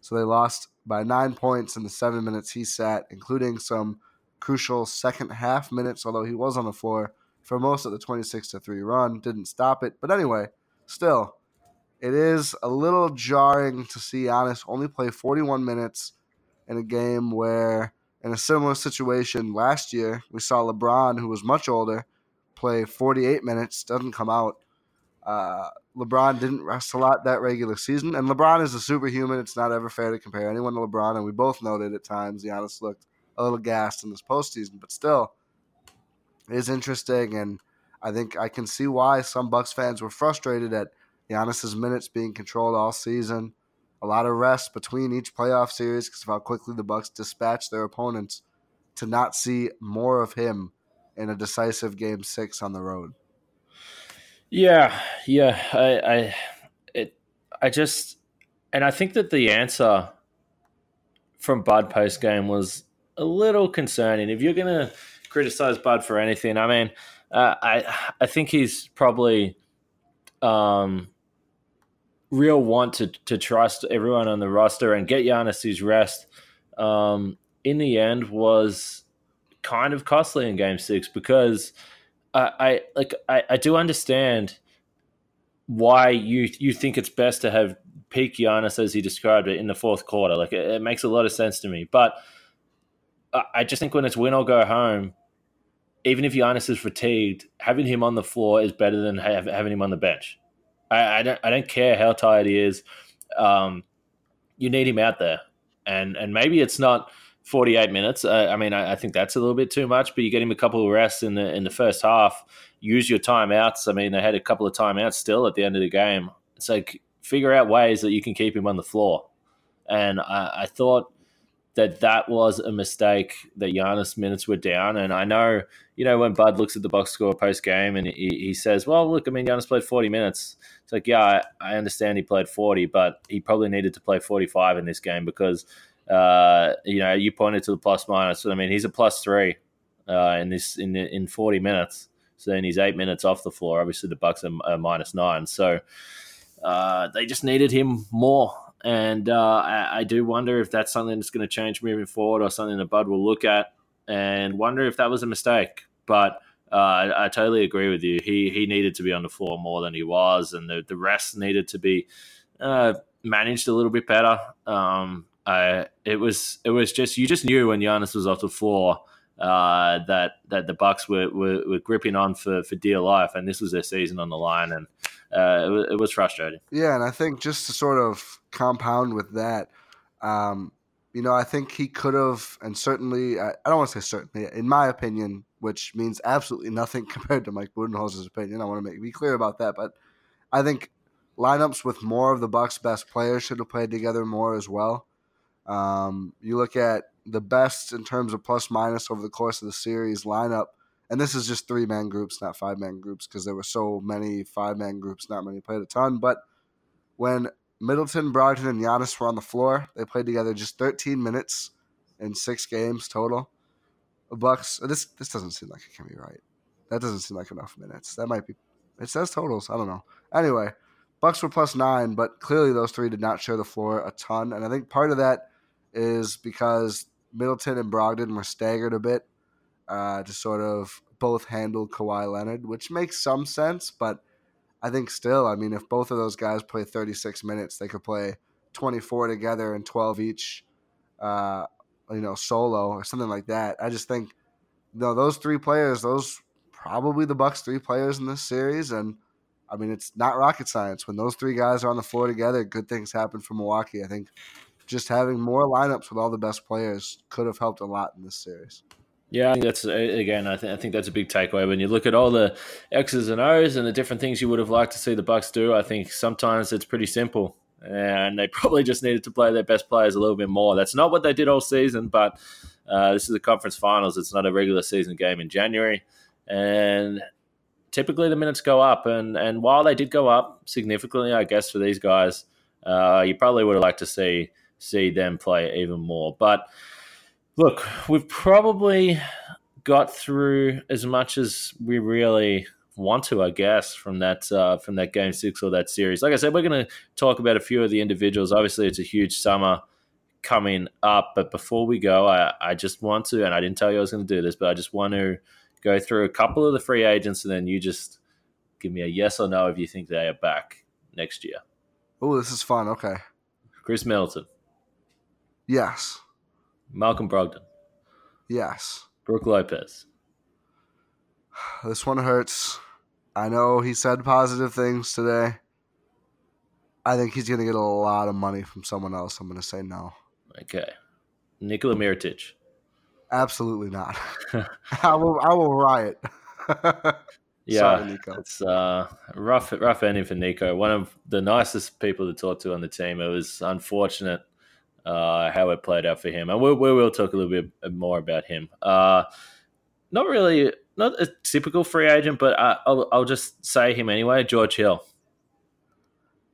so they lost by nine points in the seven minutes he sat, including some crucial second half minutes, although he was on the floor for most of the 26 to 3 run, didn't stop it. But anyway, still, it is a little jarring to see Giannis only play 41 minutes in a game where, in a similar situation last year, we saw LeBron, who was much older, play 48 minutes, doesn't come out. Uh, LeBron didn't rest a lot that regular season, and LeBron is a superhuman. It's not ever fair to compare anyone to LeBron, and we both noted at times Giannis looked a little gassed in this postseason, but still, it is interesting, and I think I can see why some Bucks fans were frustrated at Giannis's minutes being controlled all season. A lot of rest between each playoff series because of how quickly the Bucks dispatch their opponents. To not see more of him in a decisive game six on the road. Yeah, yeah. I, I, it, I just, and I think that the answer from Bud post game was a little concerning. If you're to criticize Bud for anything, I mean, uh, I, I think he's probably, um, real want to to trust everyone on the roster and get Giannis his rest. Um, in the end, was kind of costly in Game Six because I, I like I, I do understand why you you think it's best to have peak Giannis as he described it in the fourth quarter. Like it, it makes a lot of sense to me, but I, I just think when it's win or go home, even if Giannis is fatigued, having him on the floor is better than have, having him on the bench. I, I, don't I don't care how tired he is. Um, you need him out there, and and maybe it's not 48 minutes. Uh, I mean, I, I, think that's a little bit too much, but you get him a couple of rests in the in the first half. Use your timeouts. I mean, they had a couple of timeouts still at the end of the game. Like figure out ways that you can keep him on the floor. And I, I thought that that was a mistake that Giannis minutes were down. And I know, you know, when Bud looks at the box score post game and he, he, says, well, look, I mean, Giannis played 40 minutes. It's like, yeah, I, I understand he played 40, but he probably needed to play 45 in this game because – uh, you know, you pointed to the plus minus. I mean, he's a plus three uh, in this in in forty minutes. So then he's eight minutes off the floor. Obviously, the Bucks are, are minus nine. So uh, they just needed him more. And uh, I, I, do wonder if that's something that's going to change moving forward, or something that Bud will look at and wonder if that was a mistake. But uh, I, I, totally agree with you. He he needed to be on the floor more than he was, and the the rest needed to be uh, managed a little bit better. Um, uh, it was it was just you just knew when Giannis was off the floor uh, that that the Bucks were, were, were gripping on for, for dear life, and this was their season on the line, and uh, it, was, it, was, frustrating. Yeah, and I think just to sort of compound with that, um, you know, I think he could have, and certainly, I, I don't want to say certainly, in my opinion, which means absolutely nothing compared to Mike Budenholzer's opinion. I want to make be clear about that, but I think lineups with more of the Bucks' best players should have played together more as well. Um, you look at the best in terms of plus minus over the course of the series lineup, and this is just three man groups, not five man groups, because there were so many five man groups, not many played a ton. But when Middleton, Brogdon, and Giannis were on the floor, they played together just 13 minutes in six games total. The Bucks. This this doesn't seem like it can be right. That doesn't seem like enough minutes. That might be. It says totals. I don't know. Anyway, Bucks were plus nine, but clearly those three did not share the floor a ton, and I think part of that is because Middleton and Brogdon were staggered a bit uh, to sort of both handle Kawhi Leonard, which makes some sense, but I think still, I mean, if both of those guys play 36 minutes, they could play 24 together and 12 each, uh, you know, solo or something like that. I just think, you know, those three players, those probably the Bucks' three players in this series, and I mean, it's not rocket science. When those three guys are on the floor together, good things happen for Milwaukee. I think just having more lineups with all the best players could have helped a lot in this series. Yeah, I think that's again. I think I think that's a big takeaway when you look at all the X's and O's and the different things you would have liked to see the Bucks do. I think sometimes it's pretty simple, and they probably just needed to play their best players a little bit more. That's not what they did all season, but uh, this is the conference finals. It's not a regular season game in January, and typically the minutes go up. And and while they did go up significantly, I guess for these guys, uh, you probably would have liked to see see them play even more, but Look, we've probably got through as much as we really want to, I guess, from that uh, from that game six or that series. Like I said, we're going to talk about a few of the individuals. Obviously, it's a huge summer coming up, but before we go, I, I just want to, and I didn't tell you I was going to do this, but I just want to go through a couple of the free agents, and then you just give me a yes or no if you think they are back next year. Oh, this is fun. Okay. Khris Middleton. Yes. Malcolm Brogdon. Yes. Brook Lopez. This one hurts. I know he said positive things today. I think he's going to get a lot of money from someone else. I'm going to say no. Okay. Nikola Mirotic. Absolutely not. I will. I will riot. yeah, Sorry, Nico. it's uh, rough, rough ending for Nico. One of the nicest people to talk to on the team. It was unfortunate uh, how it played out for him, and we, we will talk a little bit more about him. Uh, not really, not a typical free agent, but I, will I'll just say him anyway. George Hill.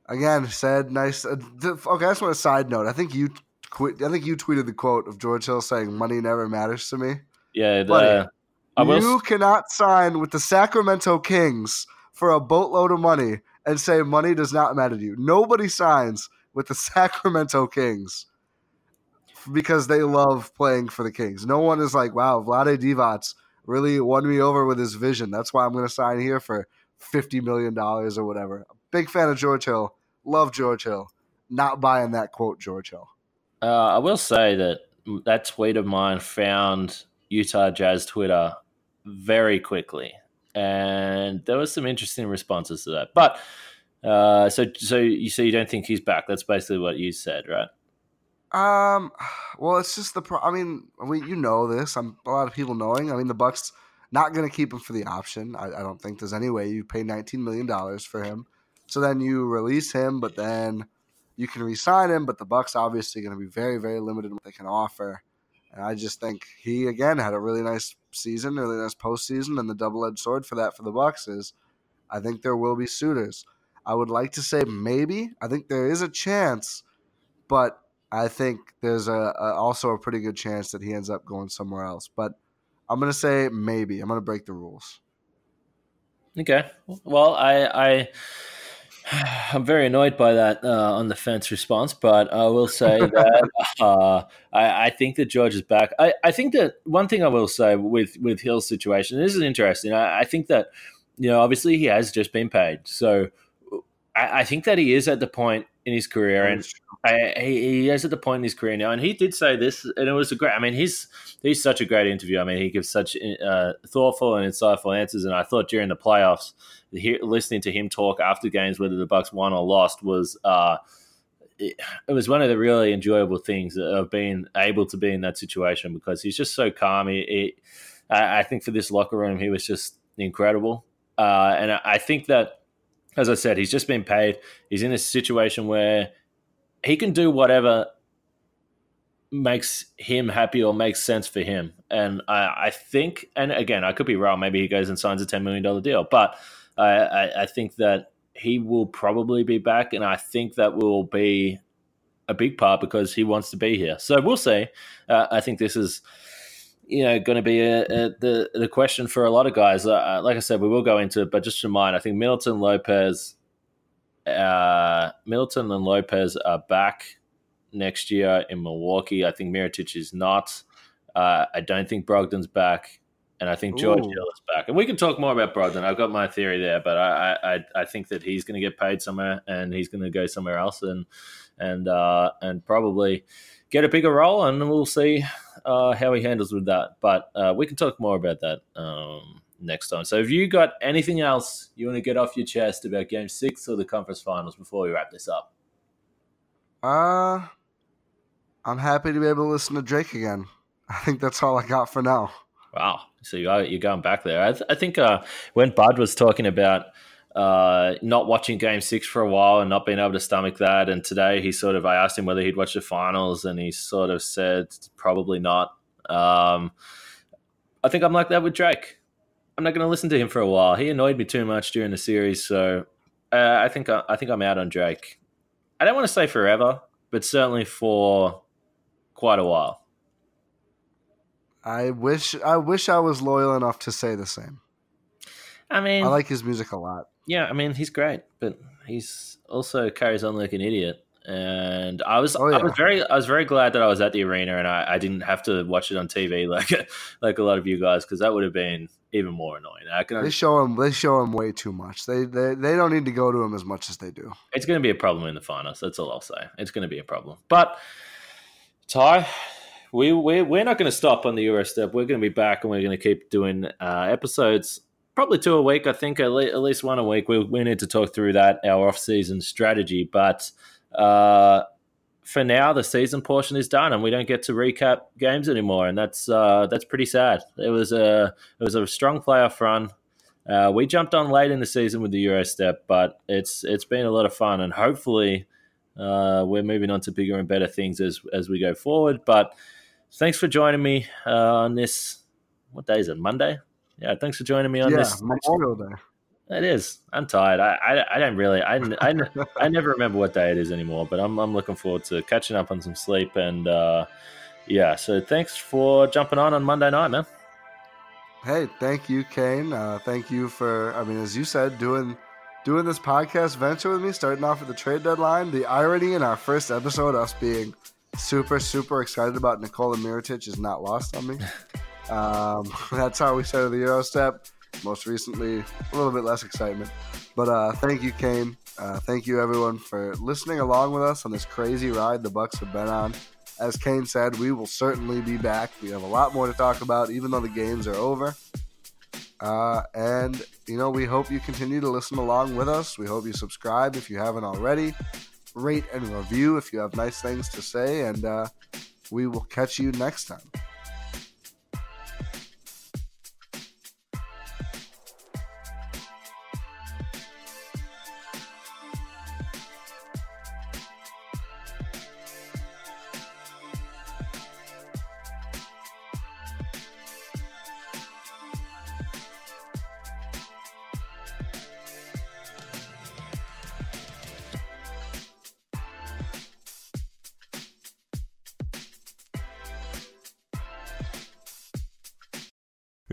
Again, said nice. Uh, okay, I just want a side note. I think you, quit, I think you tweeted the quote of George Hill saying, "Money never matters to me." Yeah, the, Buddy, you cannot sign with the Sacramento Kings for a boatload of money and say money does not matter to you. Nobody signs with the Sacramento Kings because they love playing for the Kings. No one is like, wow, Vlade Divac really won me over with his vision. That's why I'm going to sign here for $50 million or whatever. Big fan of George Hill. Love George Hill. Not buying that quote, George Hill. Uh, I will say that that tweet of mine found Utah Jazz Twitter very quickly. And there was some interesting responses to that. But uh, so, so you say you don't think he's back? That's basically what you said, right? Um, well, it's just the. Pro- I mean, we you know this. I'm a lot of people knowing. I mean, the Bucks not going to keep him for the option. I, I don't think there's any way you pay 19 million dollars for him. So then you release him, but then you can re-sign him. But the Bucks obviously going to be very, very limited what they can offer. And I just think he again had a really nice season, really nice postseason, and the double-edged sword for that for the Bucks is, I think there will be suitors. I would like to say maybe. I think there is a chance, but I think there's a, a, also a pretty good chance that he ends up going somewhere else. But I'm gonna say maybe. I'm gonna break the rules. Okay. Well, I, I I'm very annoyed by that uh, on the fence response, but I will say that uh, I, I, think that George is back. I, I think that one thing I will say with with Hill's situation, this is interesting. I, I think that you know obviously he has just been paid, so I, I think that he is at the point in his career, and I, he, he is at the point in his career now. And he did say this, and it was a great. I mean, he's he's such a great interview. I mean, he gives such uh, thoughtful and insightful answers. And I thought during the playoffs, he, listening to him talk after games, whether the Bucks won or lost, was. Uh, it, it, was one of the really enjoyable things of being able to be in that situation because he's just so calm. He, he I, I, think for this locker room, he was just incredible. Uh, and I, I think that as I said, he's just been paid. He's in a situation where he can do whatever makes him happy or makes sense for him. And I, I think, and again, I could be wrong. Maybe he goes and signs a ten million dollar deal, but I, I, I think that he will probably be back, and I think that will be a big part because he wants to be here. So we'll see. Uh, I think this is, you know, going to be a, a, the the question for a lot of guys. Uh, like I said, we will go into it, but just to remind, I think Middleton, Lopez, uh, Middleton, and Lopez are back next year in Milwaukee. I think Mirotic is not. Uh, I don't think Brogdon's back, and I think George Ooh. Hill is back. And we can talk more about Brogdon. I've got my theory there, but I I, I think that he's going to get paid somewhere, and he's going to go somewhere else, and and uh, and probably get a bigger role, and we'll see uh, how he handles with that. But uh, we can talk more about that um, next time. So, if you got anything else you want to get off your chest about Game Six or the conference finals before we wrap this up? Uh, I'm happy to be able to listen to Drake again. I think that's all I got for now. Wow. So you are, you're going back there. I, th- I think uh, when Bud was talking about uh, not watching Game Six for a while and not being able to stomach that, and today he sort of I asked him whether he'd watch the finals, and he sort of said probably not. Um, I think I'm like that with Drake. I'm not going to listen to him for a while. He annoyed me too much during the series, so uh, I think I, I think I'm out on Drake. I don't want to say forever, but certainly for quite a while. I wish I wish I was loyal enough to say the same. I mean, I like his music a lot. Yeah, I mean he's great, but he's also carries on like an idiot. And I was, Oh, yeah. I was very, I was very glad that I was at the arena and I, I didn't have to watch it on TV like, like a lot of you guys, because that would have been even more annoying. I can, They show him they show him way too much. They they they don't need to go to him as much as they do. it's going to be a problem in the finals. That's all I'll say. It's going to be a problem. But Ti, we we we're not going to stop on the Gyro Step. We're going to be back and we're going to keep doing uh, episodes. Probably two a week. I think at, least one a week. We, we need to talk through that our off season strategy. But uh, for now, the season portion is done, and we don't get to recap games anymore, and that's uh, that's pretty sad. It was a it was a strong playoff run. Uh, we jumped on late in the season with the Gyro Step, but it's it's been a lot of fun, and hopefully uh, we're moving on to bigger and better things as as we go forward. But thanks for joining me uh, on this. What day is it? Monday. Yeah, thanks for joining me on yeah, this. Memorial Day. It is. I'm tired. I, I, I don't really. I, I, I never remember what day it is anymore. But I'm I'm looking forward to catching up on some sleep and uh, yeah. So thanks for jumping on on Monday night, man. Hey, thank you, Kane. Uh, thank you for, I mean, as you said, doing doing this podcast venture with me, starting off at the trade deadline. The irony in our first episode, us being super, super excited about Nikola Mirotic, is not lost on me. Um, that's how we started the Gyro Step. Most recently, a little bit less excitement. But uh, thank you, Kane. Uh, thank you, everyone, for listening along with us on this crazy ride the Bucks have been on. As Kane said, we will certainly be back. We have a lot more to talk about, even though the games are over. Uh, and, you know, we hope you continue to listen along with us. We hope you subscribe if you haven't already. Rate and review if you have nice things to say. And uh, we will catch you next time.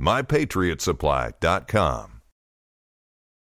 MyPatriotSupply.com.